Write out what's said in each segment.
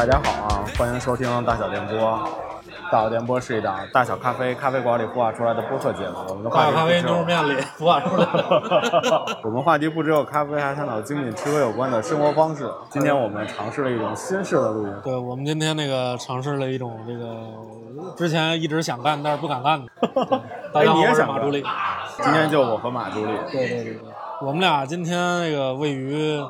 大家好啊，欢迎收听大小电波。大小电波是一档大小咖啡咖啡馆里孵化出来的播客节目。我们的话题大咖啡牛肉面里孵化出来的。我们话题不只有咖啡，还探讨精品吃喝有关的生活方式。今天我们尝试了一种新式的录音。对，我们今天那个尝试了一种这个之前一直想干但是不敢干 的。大哎，家好，你也想干我是马助理。今天就我和马助理。对对对对，我们俩今天那个位于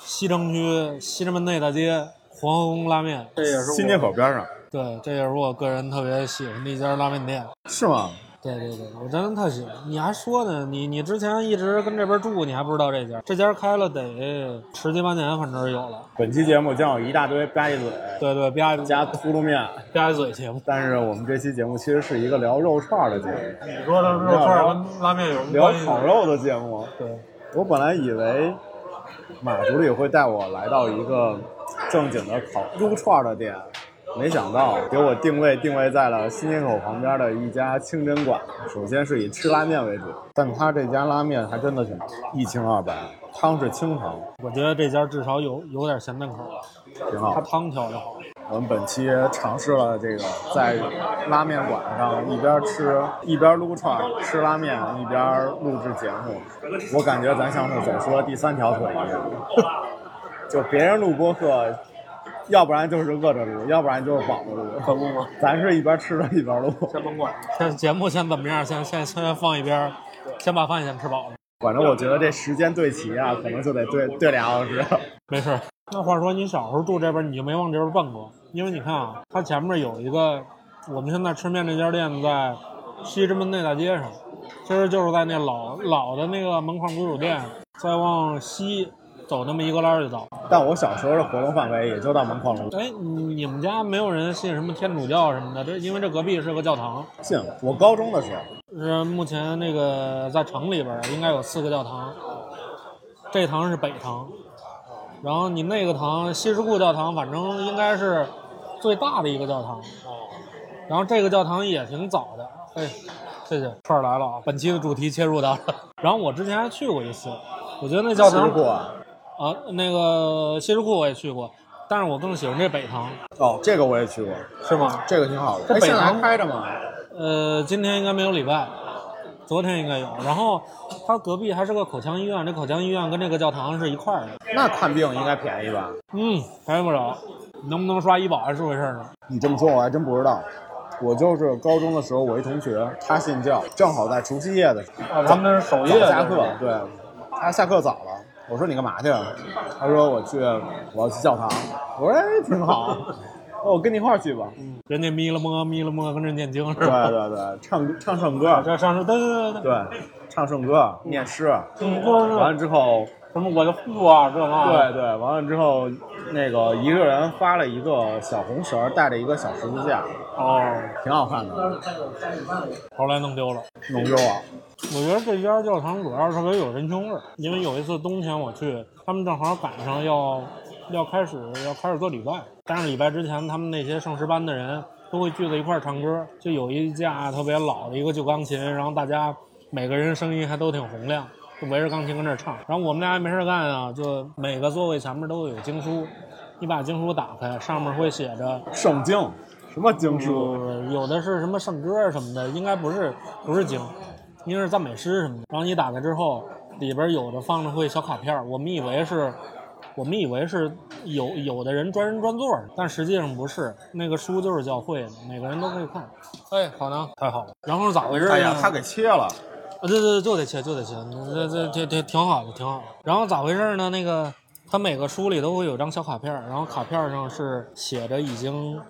西城区西直门内大街黄河宫拉面，这也是新街口边上对，这也是我个人特别喜欢的一家拉面店。是吗？对对对，我真的特喜欢。你还说呢？你你之前一直跟这边住，你还不知道这家？这家开了得十几八年，反正是有了。本期节目将有一大堆吧唧嘴对对，吧唧加秃噜面，吧唧嘴节目。但是我们这期节目其实是一个聊肉串的节目，你说的肉串儿跟拉面有什么聊关系？烤肉的节目。对，我本来以为马助理会带我来到一个正经的烤撸串的店，没想到给我定位定位在了新街口旁边的一家清真馆。首先是以吃拉面为主，但他这家拉面还真的挺一清二白，汤是清汤，我觉得这家至少有有点咸淡口，挺好它。汤调的好。我们本期尝试了这个在拉面馆上一边吃一边撸串儿吃拉面，一边录制节目。我感觉咱像是走出了第三条腿一样，就别人录播客，要不然就是饿着录，要不然就是饱着录。可不吗？咱是一边吃着一边录，先甭管，先节目先怎么样？先先先放一边，先把饭先吃饱了。反正我觉得这时间对齐啊，可能就得对对俩小时。没事儿。那话说，你小时候住这边，你就没往这边奔过？因为你看啊，它前面有一个，我们现在吃面这家店在西直门内大街上，其实就是在那老老的那个门框古酒店，再往西走那么一个栏儿就到。但我小时候的活动范围也就到门框路哎，你你们家没有人信什么天主教什么的？这因为这隔壁是个教堂，信。我高中的时候，是目前那个在城里边儿应该有四个教堂，这堂是北堂，然后你那个堂西什库教堂，反正应该是最大的一个教堂。然后这个教堂也挺早的，哎，谢谢串儿来了啊！本期的主题切入到了，然后我之前还去过一次，我觉得那教堂吃过啊。啊，那个西什库我也去过，但是我更喜欢这北堂，哦，这个我也去过，是吗？这个挺好的。北现在还堂开着吗？呃，今天应该没有礼拜，昨天应该有。然后它隔壁还是个口腔医院，这口腔医院跟这个教堂是一块儿的。那看病应该便宜吧？嗯，便宜不少。能不能刷医保还是回事儿呢？你这么说，我还真不知道。我就是高中的时候，我一同学，他信教，正好在除夕夜的时候，啊，他们那是守夜下课，对，他下课早了。我说你干嘛去？他说我去，我要去教堂。我说哎，挺好，那我跟你一块儿去吧。嗯，人家咪了摸咪了摸跟着念经是对吧？对对，唱唱圣歌，这上次对对对对，对，唱圣歌，念诗，嗯，完了之后，什么我的父啊，这那的。对对，完了之后，那个一个人发了一个小红绳，带着一个小十字架，哦，挺好看的，后来弄丢了。弄丢了。我觉得这家教堂主要是特别有人情味儿，因为有一次冬天我去，他们正好赶上要要开始要开始做礼拜，但是礼拜之前他们那些圣诗班的人都会聚在一块儿唱歌，就有一架特别老的一个旧钢琴，然后大家每个人声音还都挺洪亮，就围着钢琴跟那儿唱。然后我们俩也没事干啊，就每个座位前面都有经书，你把经书打开，上面会写着圣经，什么经书？呃，有的是什么圣歌什么的，应该不是不是经，应该是赞美诗什么的。然后你打开之后，里边有的放着会小卡片儿，我们以为是，我们以为是有有的人专人专座，但实际上不是，那个书就是教会的，每个人都可以看。哎，好呢，太好了。然后是咋回事呢？哎呀，他给切了。啊，对对对，就得切，就得切，这这这这挺好的，挺好的。然后咋回事呢？那个他每个书里都会有张小卡片儿，然后卡片儿上是写着已经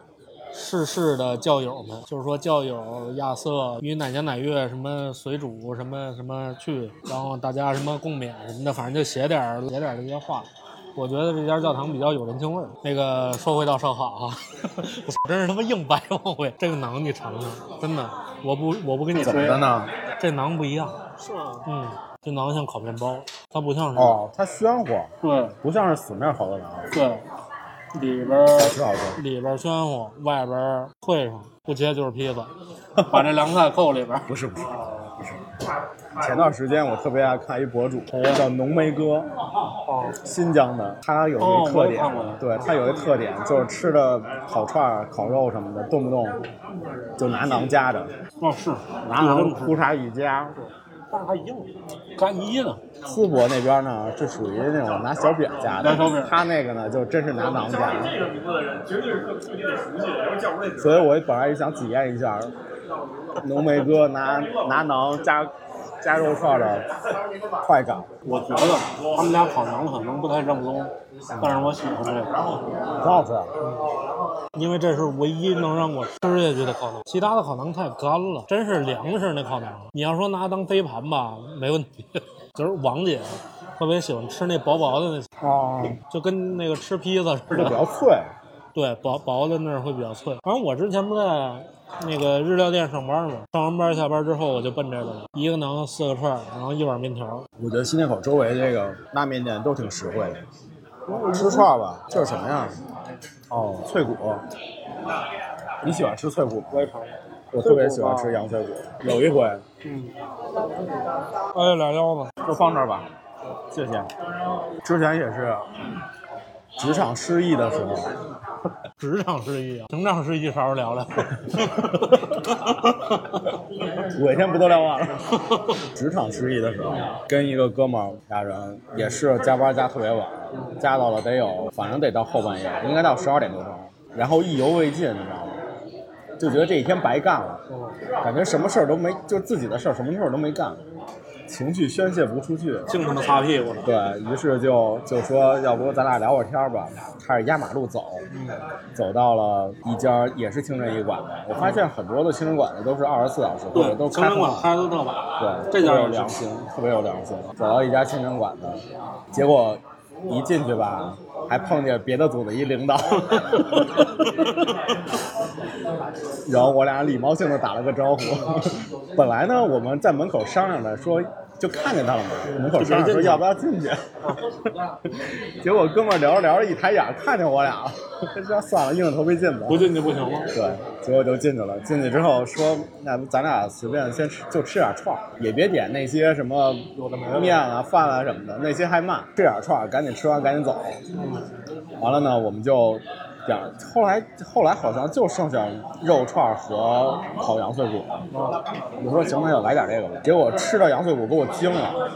逝世的教友们，就是说教友亚瑟于哪年哪月什么随主什么什么去，然后大家什么共勉什么的，反正就写点儿写点儿这些话。我觉得这家教堂比较有人情味儿。那个说回到烧烤啊，我真是他妈硬掰往回，这个馕你尝尝，真的，我不我不跟你吹怎么的，呢？这馕不一样。是吗？嗯，这馕像烤面包，它不像是。哦，它暄乎，对不像是死面烤的馕，对，里边儿好吃好吃。里边儿暄乎，外边儿脆上，不切就是披萨，把这凉菜扣里边儿。不是不是不是，前段时间我特别爱看一博主叫浓眉哥，哦，新疆的，他有哦一特点对他有一特点就是吃的烤串儿、烤肉什么的，动不动就拿馕夹着，哦是，拿馕铺上一夹。但是它硬，干一呢。淄博那边呢是属于那种拿小饼夹的，拿小扁他那个呢就真是拿馕夹的。所以我本来也想体验一下浓眉哥拿拿馕夹夹肉串的快感，我觉得他们家烤馕可能不太正宗，但是我喜欢这个，很好吃。因为这是唯一能让我吃下去的烤馕，其他的烤馕太干了，真是粮食那烤馕。你要说拿当飞盘吧，没问题。就是王姐特别喜欢吃那薄薄的那，哦，就跟那个吃披萨似的比，较脆。对，薄薄的那儿会比较脆。反正我之前不在那个日料店上班嘛，上完班下班之后我就奔这个了，一个馕四个串儿，然后一碗面条。我觉得新街口周围这个拉面店都挺实惠的。吃串儿吧，这是什么呀？哦，脆骨。你喜欢吃脆骨吗？我也尝。我特别喜欢吃羊脆骨。有一回嗯。哎，俩腰子。就放这儿吧，谢谢。之前也是职场失意的时候，职场失意啊，情场失意，啥时候聊聊？我一天不都聊完了？职场失意的时候，跟一个哥们儿俩人也是加班加特别晚，加到了得有，反正得到后半夜，应该到十二点多钟，然后意犹未尽，你知道吗？就觉得这一天白干了，感觉什么事儿都没，就自己的事儿什么事儿都没干，情绪宣泄不出去。净他妈擦屁股了。对于是就就说，要不咱俩聊会儿天儿吧？开始压马路走，走到了一家也是清真一馆子。我发现很多的清真馆子都是二十四小时，或者都清真馆开放。开的特晚。对，这家有良心，特别有良心。走到一家清真馆子，结果一进去吧，还碰见别的组的一领导，然后我俩礼貌性的打了个招呼。本来呢，我们在门口商量着说。就看见他了嘛，门口商量说要不要进去，结果哥们儿聊着聊着一抬眼看见我俩了，说算了，硬着头皮进吧。不进去不行吗？对，结果就进去了。进去之后说，那咱俩随便先吃，就吃点串儿，也别点那些什么面啊、饭啊什么的，那些还慢。吃点串儿，赶紧吃完赶紧走。完了呢，我们就点儿。后来后来好像就剩下肉串儿和烤羊脆骨了。我说行，那就来点这个吧。结果吃到羊脆骨给我惊了。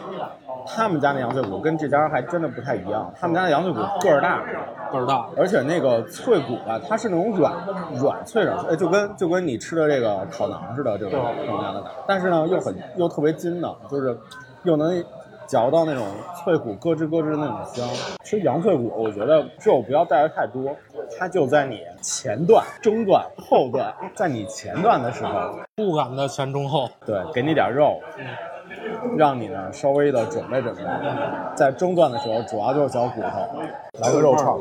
他们家那羊脆骨跟这家还真的不太一样，他们家的羊脆骨个儿大，个儿大。而且那个脆骨啊，它是那种软软脆软脆，哎，就跟就跟你吃的这个烤馕似的，这种这种样的感觉。但是呢，又很又特别筋道，就是又能嚼到那种脆骨咯吱咯吱那种香。吃羊脆骨，我觉得肉不要带的太多，它就在你前段、中段、后段，在你前段的时候，不敢的前中后。对，给你点肉。让你呢稍微的准备准备，在中段的时候主要就是嚼骨头，来个肉串。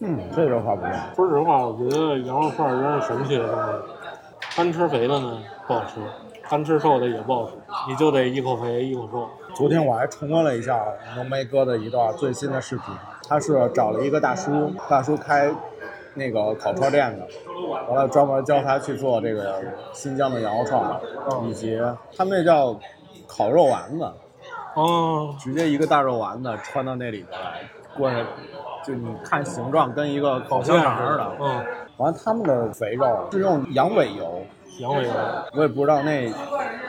嗯，这肉串不错。说实话，我觉得羊肉串真是神奇的东西。单吃肥的呢不好吃，单吃瘦的也不好吃，你就得一口肥一口瘦。昨天我还重温了一下浓眉哥的一段最新的视频，他是找了一个大叔，大叔开那个烤串店的，完了专门教他去做这个新疆的羊肉串，以及他们那叫烤肉丸子，哦，直接一个大肉丸子穿到那里边来，过来，就你看形状跟一个烤香肠似的。嗯，完了他们的肥肉是用羊尾油，羊尾油。我也不知道那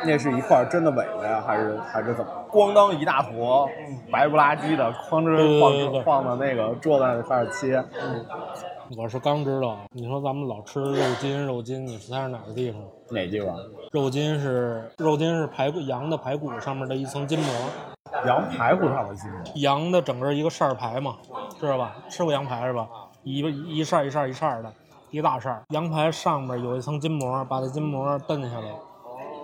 那是一块真的尾巴呀，还是还是怎么？咣当一大坨，白不拉几的，哐哧对对放放到那个桌子上开始切。我是刚知道，你说咱们老吃肉筋，肉筋，你猜是哪个地方？哪地方？肉筋是肉筋是排骨羊的排骨上面的一层筋膜，羊排骨上的筋膜。羊的整个一个扇儿排嘛，知道吧？吃过羊排是吧？一一扇儿一扇儿一扇儿的，一大扇儿。羊排上面有一层筋膜，把这筋膜蹬下来，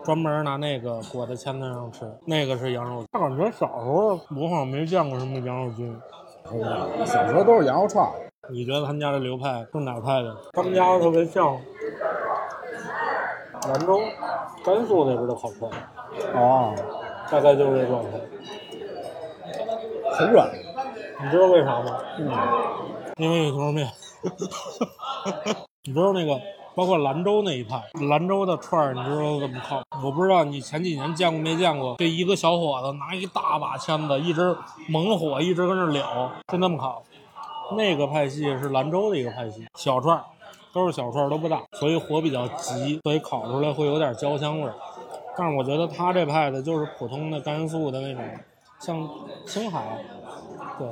专门拿那个裹在签子上吃，那个是羊肉。我感觉小时候我好像没见过什么羊肉筋。小时候都是羊肉串，你觉得他们家的流派是哪派的？他们家特别像兰州、甘肃那边的烤串，哦，大概就是这状态。很软。你知道为啥吗？嗯，因为有牛肉面。你知道那个，包括兰州那一派，兰州的串儿，你知道怎么烤？我不知道你前几年见过没见过，这一个小伙子拿一大把签子，一直猛火，一直跟那燎，就那么烤。那个派系是兰州的一个派系，小串儿，都是小串儿，都不大，所以火比较急，所以烤出来会有点焦香味儿。但是我觉得他这派的就是普通的甘肃的那种，像青海，对，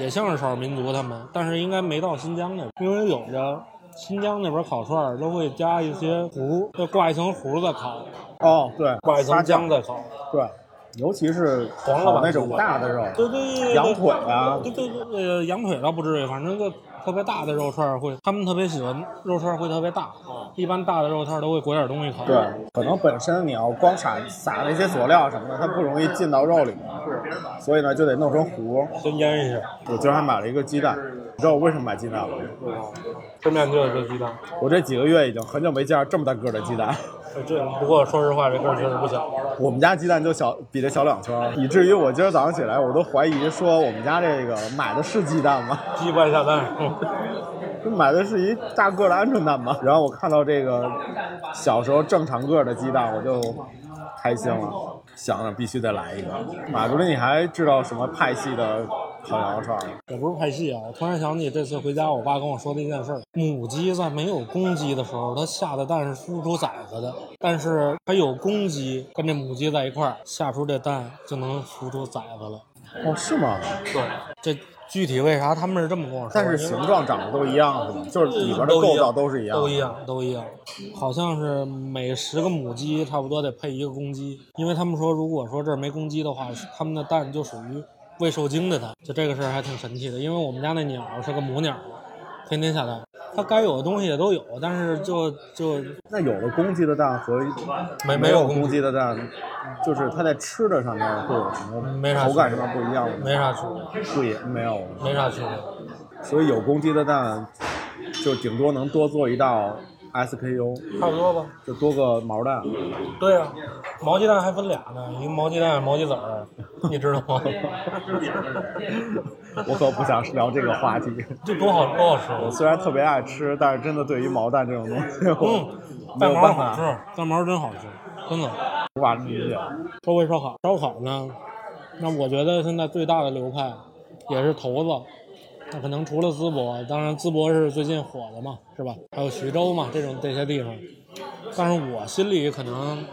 也像是少数民族他们，但是应该没到新疆那边，因为有着新疆那边烤串儿都会加一些糊，就挂一层糊再烤，哦，对，挂一层发酱姜再烤。对，尤其是黄了吧烤那种大的肉，对对对对，羊腿啊，对对对，呃，羊腿倒不至于，反正就特别大的肉串儿会，他们特别喜欢肉串儿会特别大，一般大的肉串儿都会裹点东西烤。对，可能本身你要光撒撒那些佐料什么的，它不容易进到肉里面，所以呢就得弄成糊。先腌一下，我今儿还买了一个鸡蛋，你知道我为什么买鸡蛋吗？吃面就是这鸡蛋。我这几个月已经很久没见着这么大个儿的鸡蛋。这不过说实话，这个确实不小。我们家鸡蛋就小，比这小两圈，以至于我今儿早上起来，我都怀疑说我们家这个买的是鸡蛋吗？鸡半下蛋，这买的是一大个的鹌鹑蛋吗？然后我看到这个小时候正常个儿的鸡蛋，我就开心了，想想必须得来一个。马助理，你还知道什么派系的烤羊肉串？也不是派系啊。我突然想起这次回家，我爸跟我说的一件事儿：母鸡在没有公鸡的时候，它下的蛋是孵不出崽子的；但是它有公鸡跟这母鸡在一块儿，下出这蛋就能孵出崽子了。哦，是吗？对，这具体为啥他们是这么跟我说？但是形状长得都一样是吗？就是里边的构造都是一样，都一样，都一样。好像是每十个母鸡差不多得配一个公鸡，因为他们说，如果说这儿没公鸡的话，他们的蛋就属于未受精的蛋。就这个事儿还挺神奇的，因为我们家那鸟是个母鸟，天天下蛋，它该有的东西也都有，但是就就那有了公鸡的蛋和没没有公公鸡的蛋，就是它在吃的上面会有什么没啥口感上面不一样吗？没啥区别，不也没有，没啥区别，所以有公鸡的蛋，就顶多能多做一道 SKU，差不多吧。就多个毛蛋。对呀、毛鸡蛋还分俩呢，一个毛鸡蛋，毛鸡子儿，你知道吗？我可不想聊这个话题。这多好多好吃我虽然特别爱吃，但是真的对于毛蛋这种东西，嗯，没蛋毛好吃，蛋毛真好吃，真的。无法理解。说回烧烤，烧烤呢，那我觉得现在最大的流派也是头子，那可能除了淄博，当然淄博是最近火的嘛，是吧？还有徐州嘛，这种这些地方。但是我心里可能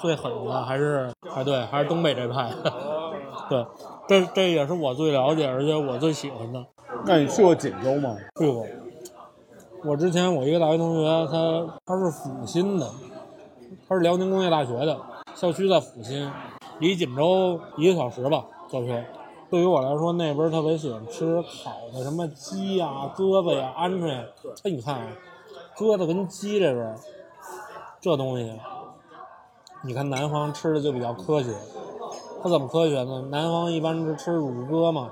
最狠的还是，哎对，还是东北这派。对，这这也是我最了解，而且我最喜欢的。那你去过锦州吗？去过。我之前我一个大学同学，他他是阜新的，他是辽宁工业大学的，校区在阜新，离锦州一个小时吧，坐车。对于我来说，那边特别喜欢吃烤的什么鸡呀、鸽子呀、鹌鹑呀。哎，你看啊，鸽子跟鸡这边这东西，你看南方吃的就比较科学。它怎么科学呢？南方一般是吃乳鸽嘛，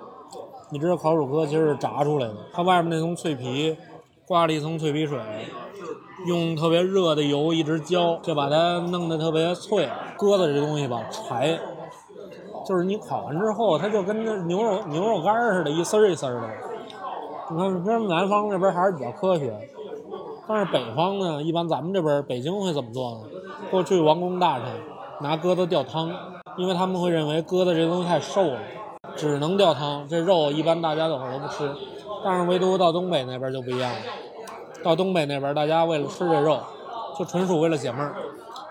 你知道烤乳鸽其实是炸出来的，它外面那层脆皮挂了一层脆皮水，用特别热的油一直浇，就把它弄得特别脆。鸽子这东西吧，柴，就是你烤完之后，它就跟那牛肉牛肉干似的，一丝一丝的。你看，虽然南方这边还是比较科学，但是北方呢，一般咱们这边北京会怎么做呢？过去王公大臣拿鸽子吊汤，因为他们会认为鸽子这东西太瘦了，只能吊汤，这肉一般大家伙儿都不吃。但是唯独到东北那边就不一样了，到东北那边大家为了吃这肉，就纯属为了解闷儿。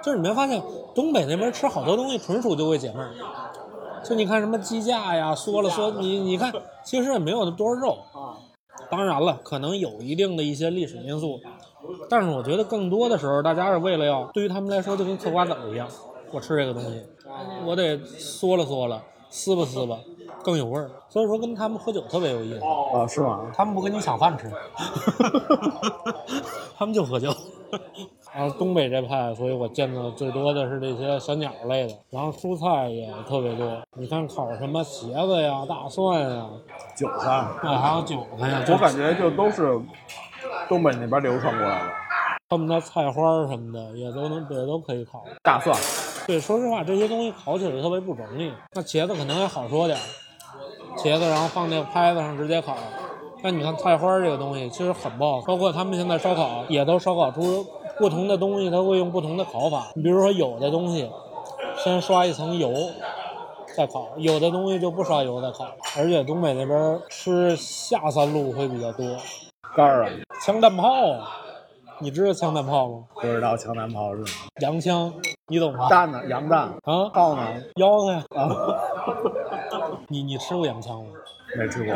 就是你没发现东北那边吃好多东西纯属就为解闷儿。就你看什么鸡架呀，缩了缩，你你看 其实也没有那多少肉。当然了，可能有一定的一些历史因素，但是我觉得更多的时候，大家是为了要，对于他们来说就跟嗑瓜子儿一样，我吃这个东西，我得嗦了嗦了，撕吧撕吧，更有味儿。所以说跟他们喝酒特别有意思，啊，是吗？他们不跟你抢饭吃，他们就喝酒。然后东北这派，所以我见的最多的是这些小鸟类的，然后蔬菜也特别多。你看烤什么茄子呀、大蒜呀，韭菜，啊，还有韭菜呀，我感觉就都是东北那边流传过来的。他们的菜花什么的也都能也都可以烤。大蒜，对，说实话，这些东西烤起来特别不容易。那茄子可能还好说点儿，茄子然后放那拍子上直接烤，但你看菜花这个东西其实很不好，包括他们现在烧烤也都烧烤出不同的东西，它会用不同的烤法。你比如说有的东西先刷一层油再烤，有的东西就不刷油再烤。而且东北那边吃下三路会比较多，肝儿啊，枪弹炮啊，你知道枪弹炮吗？不知道枪弹炮是什么？洋枪，你懂吗？蛋呢？羊蛋？啊，炮呢？腰子呀，啊，你你吃过洋枪吗？没吃过。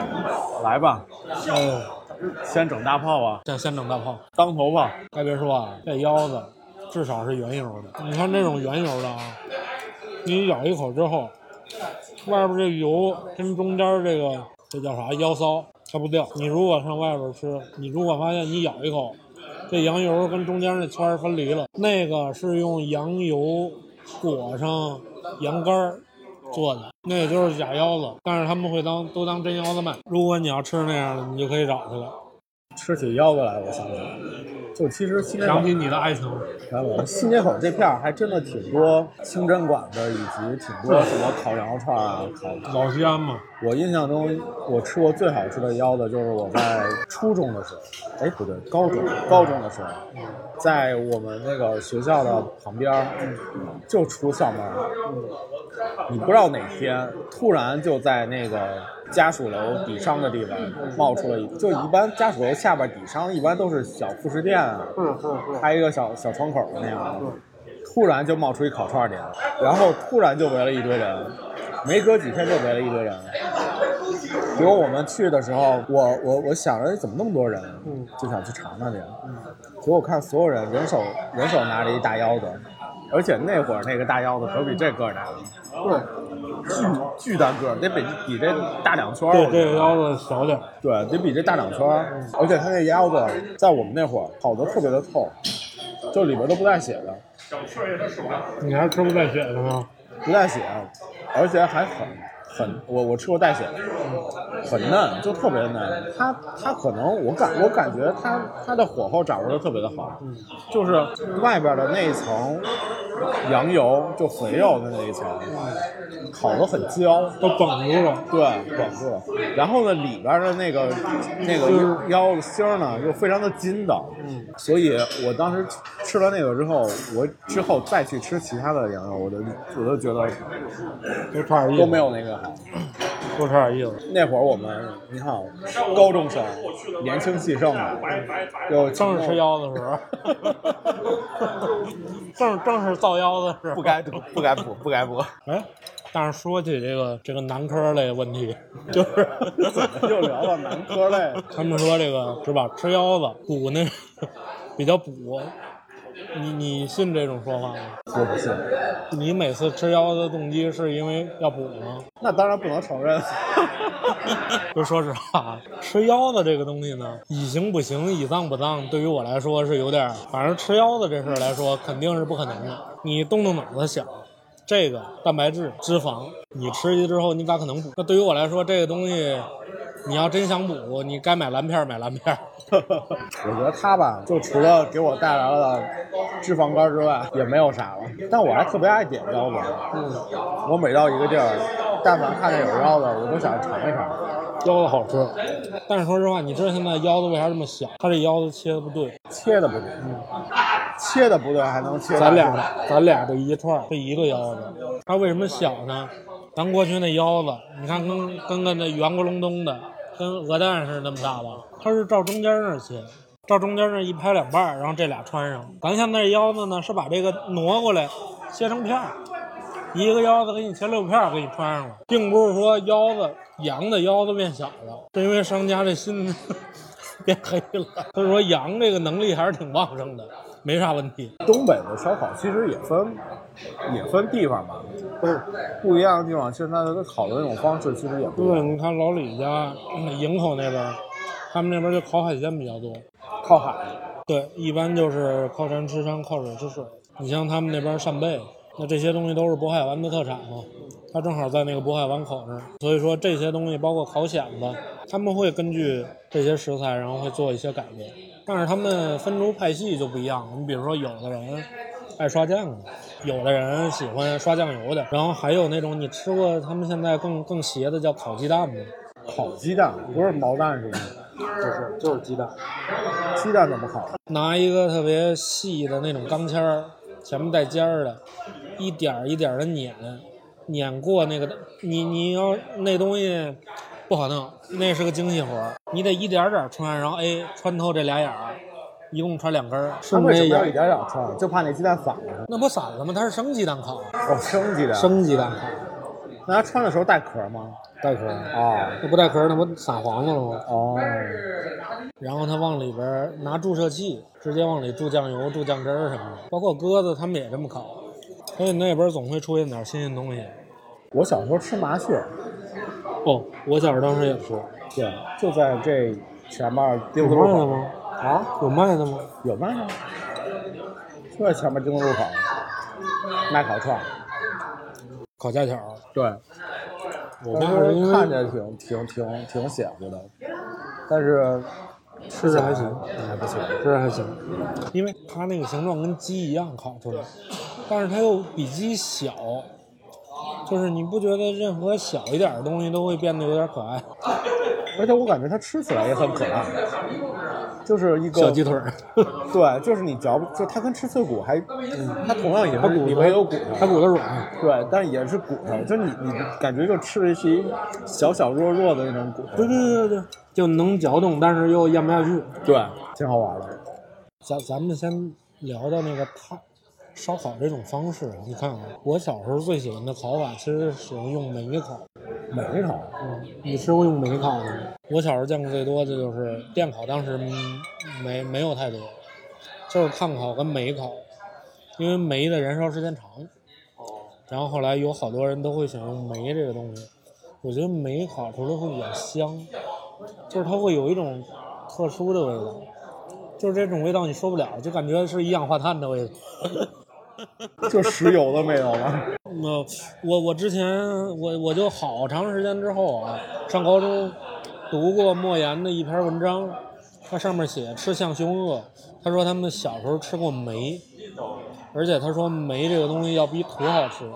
来吧，哎呦，先整大炮啊，先先整大炮。当头炮。该别说啊，这腰子至少是原油的。你看这种原油的啊，你咬一口之后，外边这油跟中间这个这叫啥腰骚，它不掉。你如果上外边吃，你如果发现你咬一口，这羊油跟中间那圈儿分离了，那个是用羊油裹上羊肝儿做的，那也就是假腰子，但是他们会当都当真腰子卖。如果你要吃那样的，你就可以找他了，吃起腰子来，我想起来，就其实新街口想，起你的爱情。然后新街口这片儿还真的挺多清真馆子，以及挺多什么烤羊肉串啊，烤老西安嘛，我印象中，我吃过最好吃的腰子，就是我在初中的时候，哎，不对，高中，高中的时候，在我们那个学校的旁边儿，就出校门儿，你不知道哪天突然就在那个家属楼底商的地方冒出了一，就一般家属楼下边底商一般都是小副食店啊，开一个小小窗口的那样的，突然就冒出一烤串店，然后突然就围了一堆人，没隔几天就围了一堆人。结果我们去的时候，我我我想着哎怎么那么多人，就想去尝尝去。结果我看所有人人手人手拿着一大腰子，而且那会儿那个大腰子可比这个儿大，是，巨巨大个儿，得比比这大两圈儿。对这个腰子小点儿。对，得比这大两圈儿，而且它那腰子在我们那会儿烤的特别的透，就里边都不带血的，你还吃不带血的吗？不带血，而且还很很，我我吃过带血的，很嫩，就特别嫩。它它可能我感我感觉它它的火候掌握的特别的好，就是外边的那一层羊油就肥肉的那一层，烤的很焦，都绷住了。对，绷住了。然后呢，里边的那个那个腰子心儿呢，又非常的筋道。嗯，所以我当时吃了那个之后，我之后再去吃其他的羊肉，我都我都觉得都差点意思，都没有那个好。都差点意思。那会儿我们你看，高中生年轻气盛的，有正是吃腰子的时候，正正是造腰子的时候。不该补，不该补，不该补。哎，但是说起这个这个男科类问题，就是又聊到男科类，他们说这个是吧？吃腰子补那 比较补，你你信这种说法吗？我不信。你每次吃腰子的动机是因为要补吗？那当然不能承认。就说实话，吃腰子这个东西呢，以形补形，以脏补脏，对于我来说是有点儿，反正吃腰子这事儿来说，肯定是不可能的。你动动脑子想，这个蛋白质、脂肪，你吃进去之后，你咋可能补？那对于我来说，这个东西，你要真想补，你该买蓝片儿买蓝片儿。我觉得它吧，就除了给我带来了脂肪肝之外，也没有啥了。但我还特别爱点腰子，嗯，我每到一个地儿，但凡看见有腰子，我都想尝一尝。腰子好吃，但是说实话，你知道现在腰子为啥这么小？它这腰子切的不对。切的不对，嗯切的不对还能切。咱俩咱俩这一串儿是一个腰子，它为什么小呢？咱过去那腰子，你看跟跟个那圆咕隆咚的，跟鹅蛋似的那么大吧？它是照中间那儿切，照中间那一拍两半，然后这俩穿上。咱现在腰子呢，是把这个挪过来，切成片儿，一个腰子给你切六片，给你穿上了，并不是说腰子羊的腰子变小了，是因为商家这心 变黑了。所以说羊这个能力还是挺旺盛的，没啥问题。东北的烧烤其实也分也分地方吧，嗯，不一样的地方，其实它的烤的那种方式其实也不一对，样。你看老李家嗯营口那边，他们那边就烤海鲜比较多。靠海，对，一般就是靠山吃山，靠水吃水。你像他们那边扇贝，那这些东西都是渤海湾的特产嘛，它正好在那个渤海湾口那儿，所以说这些东西包括烤蚬子，他们会根据这些食材，然后会做一些改变。但是他们分出派系就不一样，你比如说有的人爱刷酱的，有的人喜欢刷酱油的，然后还有那种你吃过他们现在更更邪的叫烤鸡蛋吗？烤鸡蛋不是毛蛋是吗？不是，就是鸡蛋。鸡蛋怎么烤？拿一个特别细的那种钢签儿，前面带尖儿的，一点儿一点儿的碾，碾过那个，你你要那东西不好弄，那是个精细活儿，你得一点儿点儿穿，然后哎穿透这俩眼儿，一共穿两根儿，它顺着这眼儿为什么要一点点穿？就怕那鸡蛋散了。那不散了吗？它是生鸡蛋烤，哦，生鸡蛋。生鸡蛋烤，那它穿的时候带壳吗？带壳啊，哦那不带壳那不散黄了吗？哦，然后他往里边拿注射器，直接往里注酱油、注酱汁儿什么的，包括鸽子他们也这么烤，所以那边总会出现点新鲜东西。我小时候吃麻雀，哦，我小时候当时也吃，对，就在这前面丁有字路口卖的吗？啊，有卖的吗？有卖的，就在前面丁字路口卖烤串儿。烤架条，对，我当时看着挺挺挺挺显乎的，但是吃着还行，还不行。吃着还行，因为它那个形状跟鸡一样烤出来，但是它又比鸡小，就是你不觉得任何小一点的东西都会变得有点可爱？而且我感觉它吃起来也很可爱，就是一个小鸡腿儿，对，就是你嚼不，就它跟吃脆骨还，它同样也是里面有骨头它，骨头软。对，但也是骨头，就你你感觉就吃的是一小小弱弱的那种骨头，对对对对，就能嚼动，但是又咽不下去。对，挺好玩的。咱咱们先聊到那个炭烧烤这种方式。你看啊，我小时候最喜欢的烤法其实是使用用煤烤。煤烤，嗯，你吃过用煤烤的吗？我小时候见过最多的就是电烤，当时嗯没没有太多，就是炭烤跟煤烤，因为煤的燃烧时间长。哦然后后来有好多人都会选用煤这个东西，我觉得煤烤出来会比较香，就是它会有一种特殊的味道，就是这种味道你说不了，就感觉是一氧化碳的味道。就石油的没有了。那我我之前我我就好长时间之后啊，上高中读过莫言的一篇文章，他上面写吃象凶恶，他说他们小时候吃过煤，而且他说煤这个东西要比土好吃，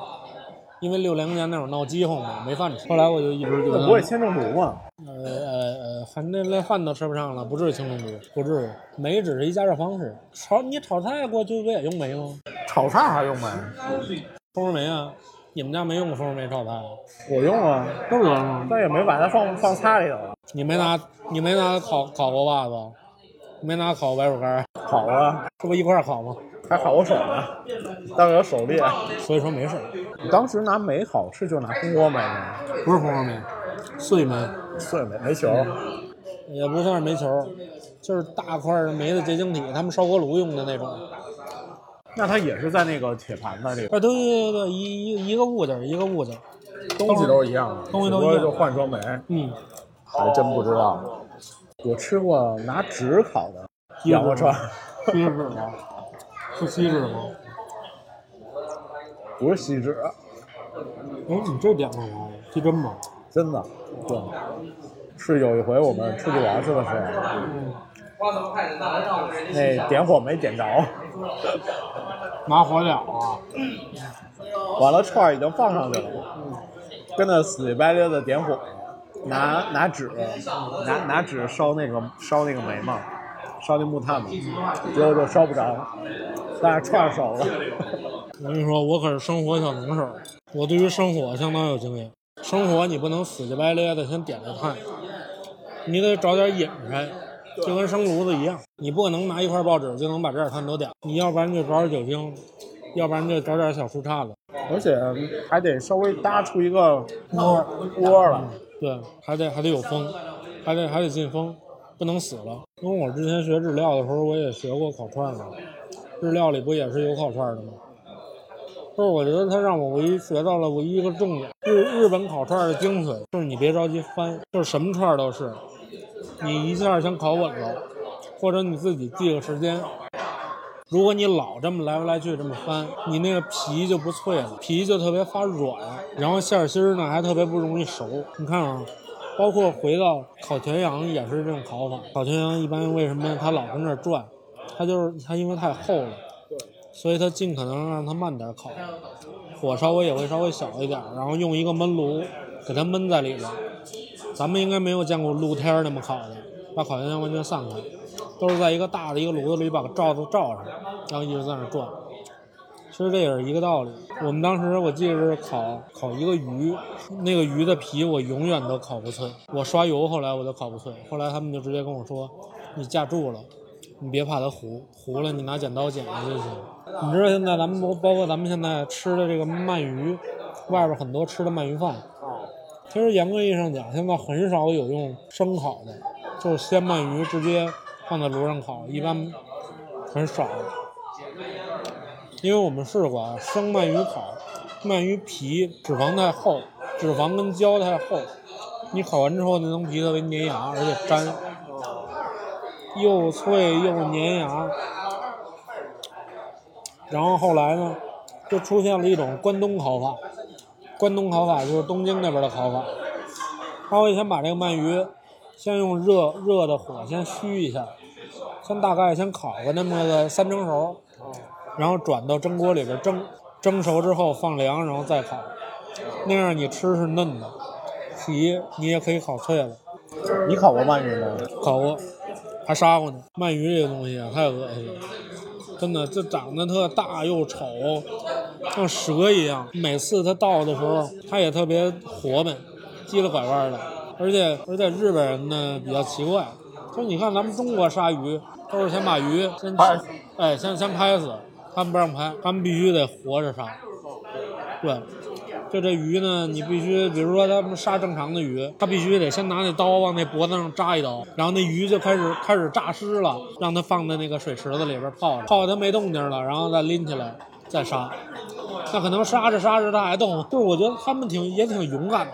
因为六零年那会儿闹饥荒嘛，没饭吃。后来我就一直觉得，不会铅中毒嘛？呃呃呃，反正连饭都吃不上了，不至于轻中毒，不至于。煤只是一加热方式，炒你炒菜过去不也用煤吗？炒菜还用煤？蜂窝煤啊，你们家没用过蜂窝煤炒菜啊？我用啊，都用啊？但也没把它放放菜里头啊。你没拿你没拿烤烤过袜子，没拿烤白薯干，烤啊，这不一块儿烤吗？还烤过手呢，当有手裂。所以说没事儿，当时拿煤烤是就拿蜂窝煤吗？不是蜂窝煤，碎煤，碎煤煤球。也不算是煤球，就是大块的煤的结晶体，他们烧锅炉用的那种。那它也是在那个铁盘子里，啊，对对对对，一一一个物件儿一个物件儿，东西都是一样的，东西都一样就换装煤。嗯，还真不知道。我吃过拿纸烤的羊肉串，锡纸吗？是锡纸吗？不是锡纸，哎，你这点干嘛呀？鸡胗吗？真的。对，是有一回我们出去玩去的时候，嗯，那点火没点着，拿火燎啊，完了串儿已经放上去了，跟那死乞白赖的点火，拿拿纸拿拿纸烧那个烧那个煤嘛，烧那木炭嘛，结果就烧不着，但是串儿熟了。我跟你说，我可是生活小能手，我对于生火相当有经验。生火你不能死乞白赖的先点着炭，你得找点引柴，就跟生炉子一样，你不可能拿一块报纸就能把这点炭都点，你要不然就找点酒精，要不然就找点小树杈子，而且还得稍微搭出一个窝窝来。对，还得还得有风，还得还得进风，不能死了。因为我之前学日料的时候，我也学过烤串嘛，日料里不也是有烤串的吗？就是我觉得它让我唯一学到了唯一一个重点，日日本烤串的精髓就是你别着急翻，就是什么串都是，你一下先烤稳了，或者你自己记个时间。如果你老这么来来去这么翻，你那个皮就不脆了，皮就特别发软，然后馅儿心儿呢还特别不容易熟。你看啊，包括回到烤全羊也是这种烤法。烤全羊一般为什么它老跟那儿转？它就是它因为太厚了，所以它尽可能让它慢点烤，火稍微也会稍微小一点，然后用一个焖炉给它焖在里边。咱们应该没有见过露天儿那么烤的，把烤箱完全散开，都是在一个大的一个炉子里把罩子罩上，然后一直在那转。其实这也是一个道理。我们当时我记得是烤烤一个鱼，那个鱼的皮我永远都烤不脆。我刷油后来我都烤不脆，后来他们就直接跟我说：“你架住了，你别怕它糊，糊了你拿剪刀剪下就行。”你知道现在咱们包包括咱们现在吃的这个鳗鱼，外边很多吃的鳗鱼饭，其实严格意义上讲，现在很少有用生烤的，就是鲜鳗鱼直接放在炉上烤，一般很少。因为我们试过啊，生鳗鱼烤，鳗鱼皮脂肪太厚，脂肪跟胶太厚，你烤完之后那层皮特别粘牙，而且粘，又脆又粘牙。然后后来呢，就出现了一种关东烤法，关东烤法就是东京那边的烤法，他会先把这个鳗鱼，先用热热的火先虚一下，先大概先烤个那么个三成熟。然后转到蒸锅里边蒸，蒸熟之后放凉，然后再烤，那样你吃是嫩的，皮你也可以烤脆了。你烤过鳗鱼吗？烤过，还杀过呢。鳗鱼这个东西啊，太恶心了，真的，这长得特大又丑，像蛇一样。每次它到的时候，它也特别活泼，叽里拐弯的。而且而且日本人呢比较奇怪，就你看咱们中国杀鱼，都是先把鱼先拍，哎，先先拍死。他们不让拍，他们必须得活着杀。对，就这鱼呢，你必须，比如说他们杀正常的鱼，他必须得先拿那刀往那脖子上扎一刀，然后那鱼就开始开始诈尸了，让它放在那个水池子里边泡着，泡它没动静了，然后再拎起来再杀。那可能杀着杀着它还动，就是我觉得他们挺也挺勇敢的。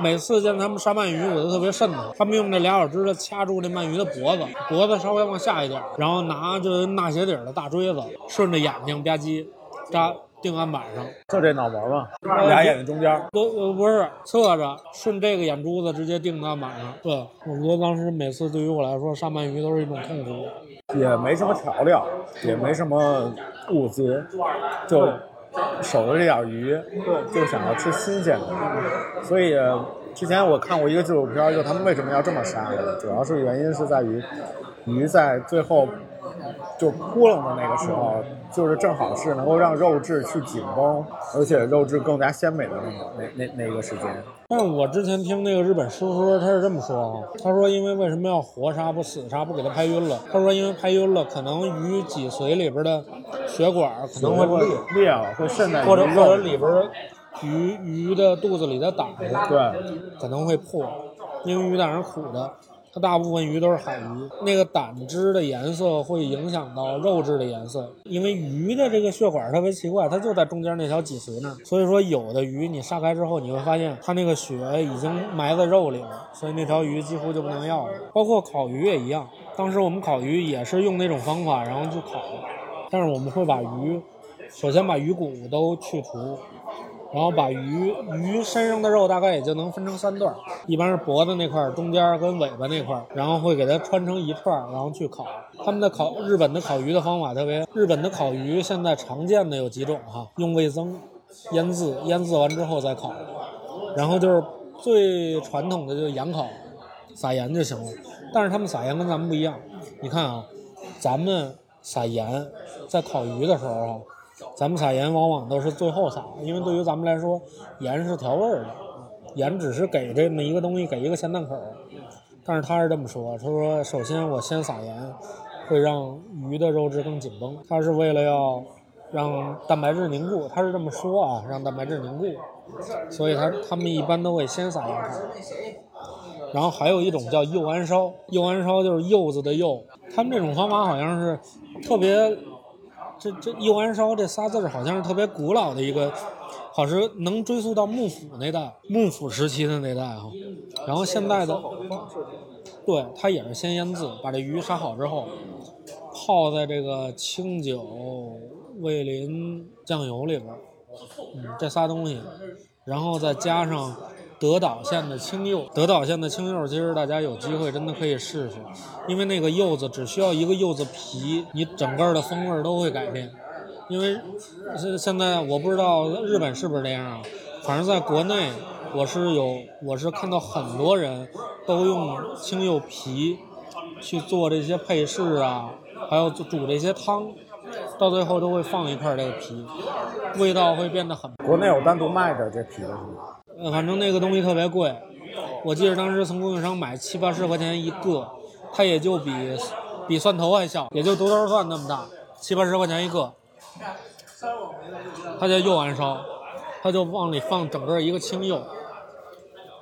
每次见他们杀鳗鱼，我都特别瘆得慌。他们用这俩小指头掐住这鳗鱼的脖子，脖子稍微往下一点，然后拿着纳鞋底的大锥子，顺着眼睛吧唧扎钉案板上，就这脑门嘛，俩眼睛中间。不呃不是侧着，顺这个眼珠子直接钉在案板上。对，我觉得当时每次对于我来说杀鳗鱼都是一种痛苦。也没什么调料，也没什么物资，就。守着这点鱼，就想要吃新鲜的，所以之前我看过一个纪录片，就他们为什么要这么杀，主要是原因是在于鱼在最后就扑棱的那个时候，就是正好是能够让肉质去紧绷，而且肉质更加鲜美的那那那那个时间。但是我之前听那个日本师傅说，他是这么说啊，他说因为为什么要活杀不死杀不给它拍晕了？他说因为拍晕了，可能鱼脊髓里边的血管可能会裂裂了，会渗在或者或者里边鱼鱼的肚子里的胆对可能会破，因为鱼胆是苦的。它大部分鱼都是海鱼，那个胆汁的颜色会影响到肉质的颜色，因为鱼的这个血管特别奇怪，它就在中间那条脊髓那儿，所以说有的鱼你杀开之后，你会发现它那个血已经埋在肉里了，所以那条鱼几乎就不能要了。包括烤鱼也一样，当时我们烤鱼也是用那种方法，然后去烤，但是我们会把鱼，首先把鱼骨都去除。然后把鱼鱼身上的肉大概也就能分成三段，一般是脖子那块、中间跟尾巴那块，然后会给它穿成一串，然后去烤。他们的烤日本的烤鱼的方法特别，日本的烤鱼现在常见的有几种哈，用味增腌渍，腌渍完之后再烤。然后就是最传统的就是盐烤，撒盐就行了。但是他们撒盐跟咱们不一样，你看啊，咱们撒盐在烤鱼的时候啊。咱们撒盐往往都是最后撒，因为对于咱们来说，盐是调味儿的，盐只是给这么一个东西，给一个咸淡口。但是他是这么说，他说首先我先撒盐，会让鱼的肉质更紧绷，他是为了要让蛋白质凝固，他是这么说啊，让蛋白质凝固，所以他他们一般都会先撒盐。然后还有一种叫柚安烧，柚安烧就是柚子的柚，他们这种方法好像是特别。这这“柚庵烧”这仨字儿好像是特别古老的一个，好是能追溯到幕府那代，幕府时期的那代哈。然后现在的，对，它也是先腌制，把这鱼杀好之后，泡在这个清酒、味淋、酱油里边，嗯，这仨东西，然后再加上。德岛县的青柚，德岛县的青柚，其实大家有机会真的可以试试，因为那个柚子只需要一个柚子皮，你整个的风味都会改变。因为现现在我不知道日本是不是这样啊，反正在国内我是有，我是看到很多人都用青柚皮去做这些配饰啊，还有煮这些汤，到最后都会放一块这个皮，味道会变得很。国内有单独卖的这皮的是吗？呃，反正那个东西特别贵，我记得当时从供应商买七八十块钱一个，它也就比比蒜头还小，也就独头蒜那么大，七八十块钱一个。它叫柚安烧，它就往里放整个一个青柚，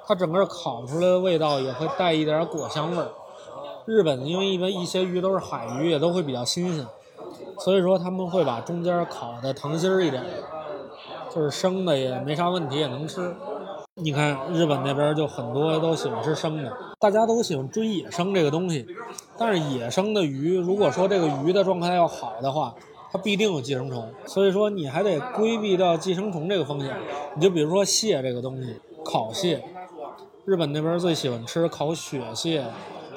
它整个烤出来的味道也会带一点果香味儿。日本因为一般一些鱼都是海鱼，也都会比较新鲜，所以说他们会把中间烤的糖心一点，就是生的也没啥问题，也能吃。你看日本那边就很多都喜欢吃生的，大家都喜欢追野生这个东西，但是野生的鱼，如果说这个鱼的状态要好的话，它必定有寄生虫，所以说你还得规避掉寄生虫这个风险。你就比如说蟹这个东西，烤蟹，日本那边最喜欢吃烤雪蟹、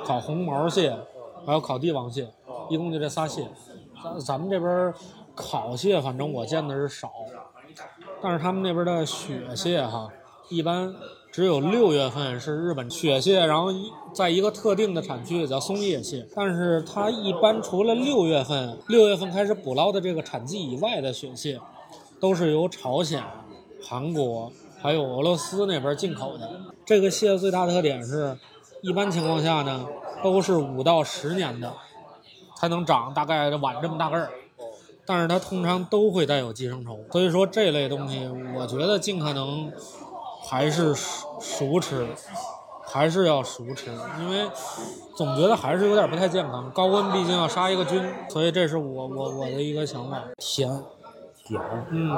烤红毛蟹，还有烤帝王蟹，一共就这仨蟹。咱咱们这边烤蟹，反正我见的是少，但是他们那边的雪蟹哈。一般只有六月份是日本雪蟹，然后在一个特定的产区叫松叶蟹。但是它一般除了六月份，六月份开始捕捞的这个产季以外的雪蟹，都是由朝鲜、韩国还有俄罗斯那边进口的。这个蟹最大特点是，一般情况下呢，都是五到十年的才能长，大概碗这么大个儿。但是它通常都会带有寄生虫，所以说这类东西，我觉得尽可能。还是熟熟吃，还是要熟吃，因为总觉得还是有点不太健康。高温毕竟要杀一个菌，所以这是我我我的一个想法。甜，甜，嗯，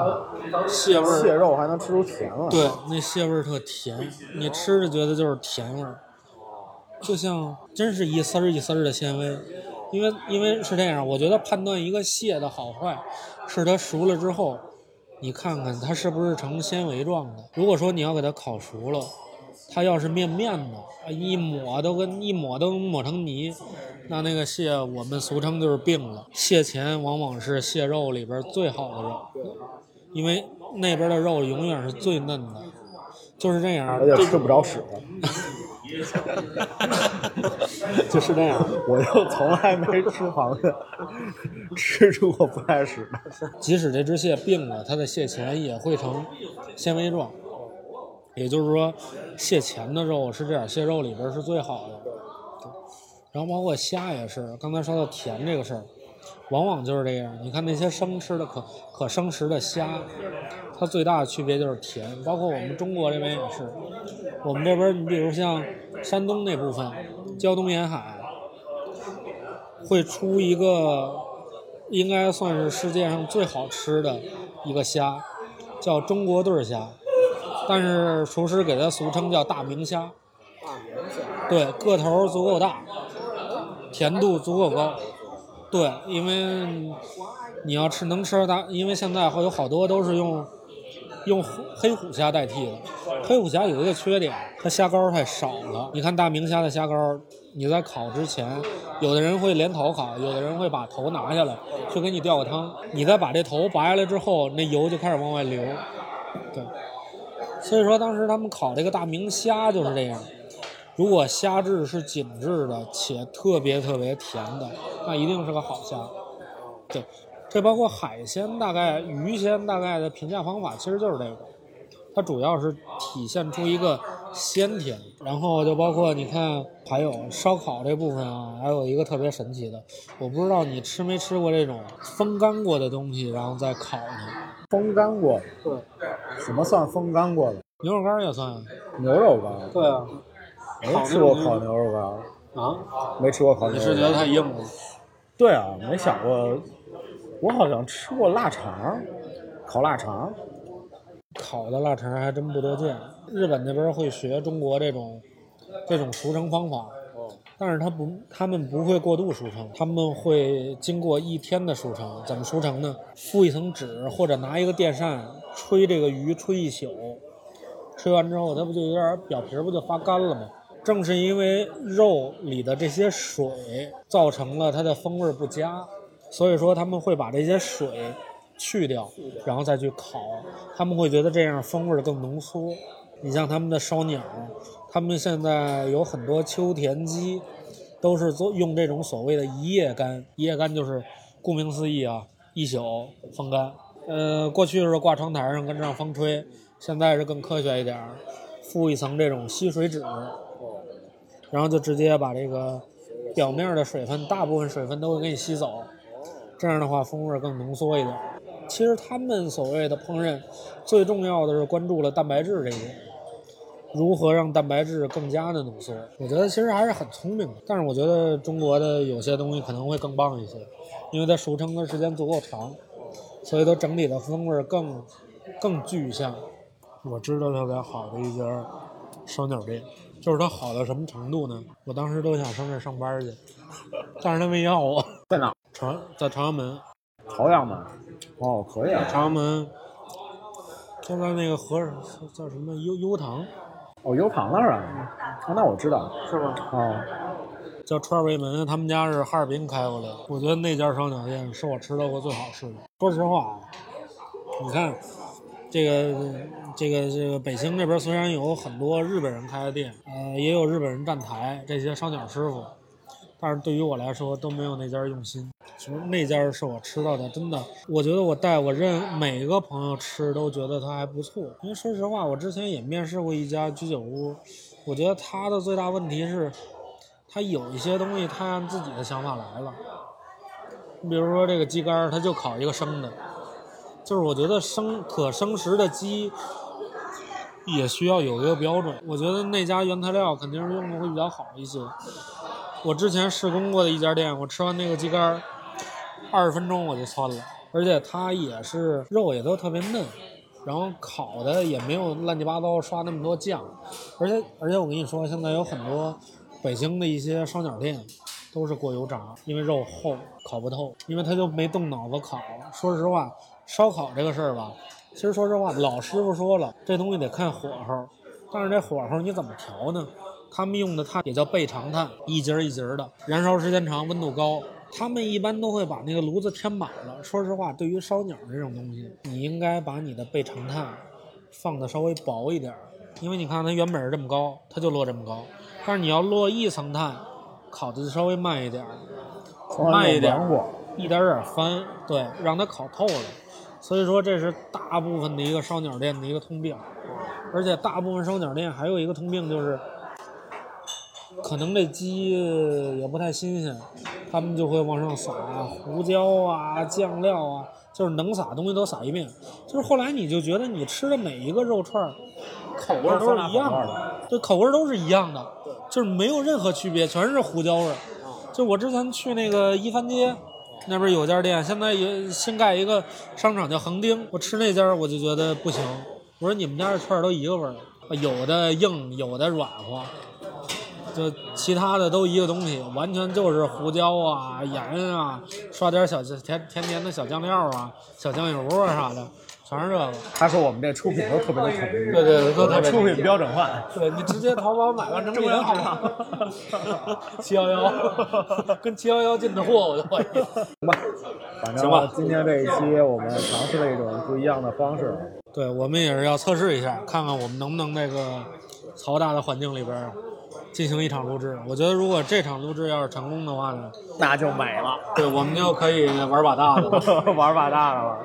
蟹味儿，蟹肉还能吃出甜来。对，那蟹味儿特甜，你吃着觉得就是甜味儿，就像真是一丝儿一丝儿的纤维。因为因为是这样，我觉得判断一个蟹的好坏，是它熟了之后。你看看它是不是成纤维状的？如果说你要给它烤熟了，它要是面面的，一抹都跟一抹都抹成泥，那那个蟹我们俗称就是病了。蟹钳往往是蟹肉里边最好的肉，因为那边的肉永远是最嫩的，就是这样。而且吃不着屎。就是那样，我又从来没吃螃蟹，吃出过不爱屎的。即使这只蟹病了，它的蟹钳也会成纤维状，也就是说，蟹钳的肉是这点蟹肉里边是最好的。然后包括虾也是，刚才说到甜这个事儿，往往就是这样。你看那些生吃的可可生食的虾。它最大的区别就是甜，包括我们中国这边也是。我们这边，你比如像山东那部分，胶东沿海会出一个，应该算是世界上最好吃的一个虾，叫中国对虾，但是厨师给它俗称叫大明虾。大明虾。对，个头足够大，甜度足够高。对，因为你要吃能吃大，因为现在会有好多都是用。用黑虎虾代替的，黑虎虾有一个缺点，它虾膏太少了。你看大明虾的虾膏，你在烤之前，有的人会连头烤，有的人会把头拿下来，去给你吊个汤。你再把这头拔下来之后，那油就开始往外流。对，所以说当时他们烤这个大明虾就是这样。如果虾质是紧致的且特别特别甜的，那一定是个好虾。对。这包括海鲜，大概鱼鲜大概的评价方法其实就是这个，它主要是体现出一个鲜甜，然后就包括你看还有烧烤这部分啊，还有一个特别神奇的，我不知道你吃没吃过这种风干过的东西，然后再烤的。风干过？对。什么算风干过的？牛肉干也算。牛肉干？对啊。没吃过烤牛肉干。啊？没吃过烤牛肉。你是觉得太硬了？对啊，没想过。我好像吃过腊肠，烤腊肠，烤的腊肠还真不多见。日本那边会学中国这种这种熟成方法，但是他不，他们不会过度熟成，他们会经过一天的熟成。怎么熟成呢？敷一层纸，或者拿一个电扇吹这个鱼，吹一宿，吹完之后，它不就有点表皮不就发干了吗？正是因为肉里的这些水，造成了它的风味不佳。所以说他们会把这些水去掉，然后再去烤，他们会觉得这样风味更浓缩。你像他们的烧鸟，他们现在有很多秋田鸡，都是做用这种所谓的一夜干，一夜干就是顾名思义啊，一宿风干。呃，过去是挂窗台上跟着让风吹，现在是更科学一点儿，附一层这种吸水纸，然后就直接把这个表面的水分，大部分水分都会给你吸走，这样的话风味更浓缩一点。其实他们所谓的烹饪，最重要的是关注了蛋白质这一点。如何让蛋白质更加的浓缩？我觉得其实还是很聪明的，但是我觉得中国的有些东西可能会更棒一些，因为它熟成的时间足够长，所以它整体的风味更更具象。我知道特别好的一家烧鸟店，就是它好到什么程度呢？我当时都想上这儿上班去，但是他没要我。在哪？朝在朝阳门，朝阳门。哦，可以啊。朝阳门就在那个和叫什么优优堂。哦，悠堂那儿啊，哦，那我知道，是吗？哦，叫串味门，他们家是哈尔滨开过来的。我觉得那家烧鸟店是我吃到过最好吃的。说实话啊，你看，这个这个这个北京这边虽然有很多日本人开的店，呃，也有日本人站台，这些烧鸟师傅。但是对于我来说都没有那家用心，其实那家是我吃到的，真的，我觉得我带我认每一个朋友吃都觉得它还不错。因为说实话，我之前也面试过一家居酒屋，我觉得它的最大问题是，它有一些东西它按自己的想法来了。你比如说这个鸡肝，它就烤一个生的，就是我觉得生可生食的鸡也需要有一个标准。我觉得那家原材料肯定是用的会比较好一些。我之前试工过的一家店，我吃完那个鸡肝，二十分钟我就窜了，而且它也是肉也都特别嫩，然后烤的也没有乱七八糟刷那么多酱，而且而且我跟你说，现在有很多北京的一些烧鸟店都是过油炸，因为肉厚烤不透，因为他就没动脑子烤。说实话，烧烤这个事儿吧，其实说实话，老师傅说了，这东西得看火候，但是这火候你怎么调呢？他们用的炭也叫倍长炭，一节儿一节儿的，燃烧时间长，温度高。他们一般都会把那个炉子填满了。说实话，对于烧鸟这种东西，你应该把你的备长炭放的稍微薄一点儿，因为你看它原本是这么高，它就落这么高。但是你要落一层炭，烤的就稍微慢一点儿，慢一点儿，一点点翻，对，让它烤透了。所以说，这是大部分的一个烧鸟店的一个通病，而且大部分烧鸟店还有一个通病就是。可能这鸡也不太新鲜，他们就会往上撒胡椒啊、酱料啊，就是能撒东西都撒一遍。就是后来你就觉得你吃的每一个肉串，口味都是一样的，对，口味都是一样的，就是没有任何区别，全是胡椒味。就我之前去那个一番街那边有家店，现在也新盖一个商场叫横丁，我吃那家我就觉得不行。我说你们家的串都一个味儿，有的硬，有的软和。就其他的都一个东西，完全就是胡椒啊、盐啊，刷点小甜甜甜的小酱料啊、小酱油啊啥的，全是这个。他说我们这出品都特别的统一，对对对，都特别出品标准化。对你直接淘宝买完成品好吗？七幺幺，跟七幺幺进的货我就怀疑。行吧，反正今天这一期我们尝试了一种不一样的方式。对我们也是要测试一下，看看我们能不能那个嘈杂的环境里边。进行一场录制，我觉得如果这场录制要是成功的话呢，那就美了。对，我们就可以玩把大的，玩把大的了，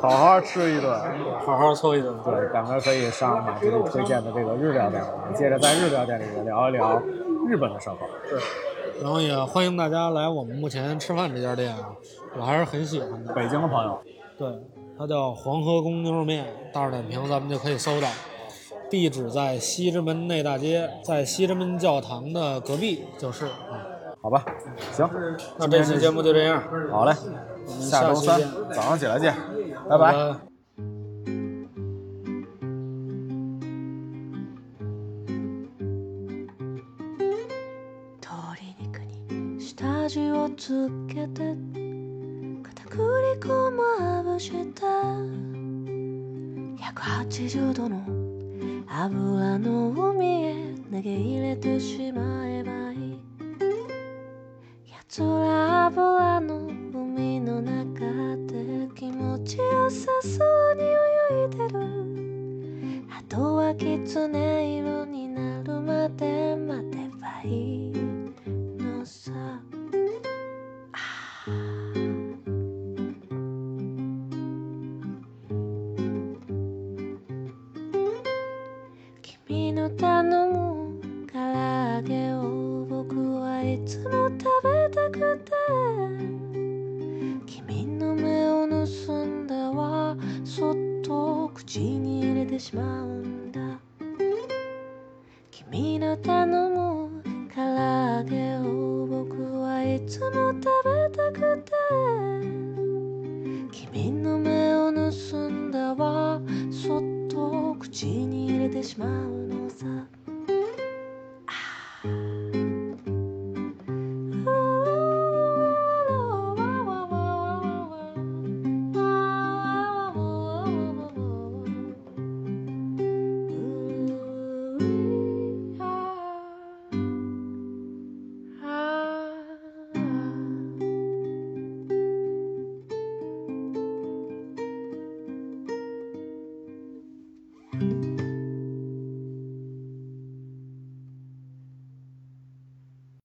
好好吃一顿，好好凑一顿。对，赶快可以上马经理推荐的这个日料店，接着在日料店里面聊一聊日本的烧烤。是，然后也欢迎大家来我们目前吃饭这家店啊，我还是很喜欢的。北京的朋友，对，它叫黄河宫牛肉面，大众点评咱们就可以搜到。地址在西直门内大街，在西直门教堂的隔壁就是。好吧，行，那这期节目就这样。好嘞，我们下周三早上起来见，拜拜。油の海へ投げ入れてしまえばいい。奴ら油の海の中で気持ちよさそうに泳いでる。あとはきつね色になるまで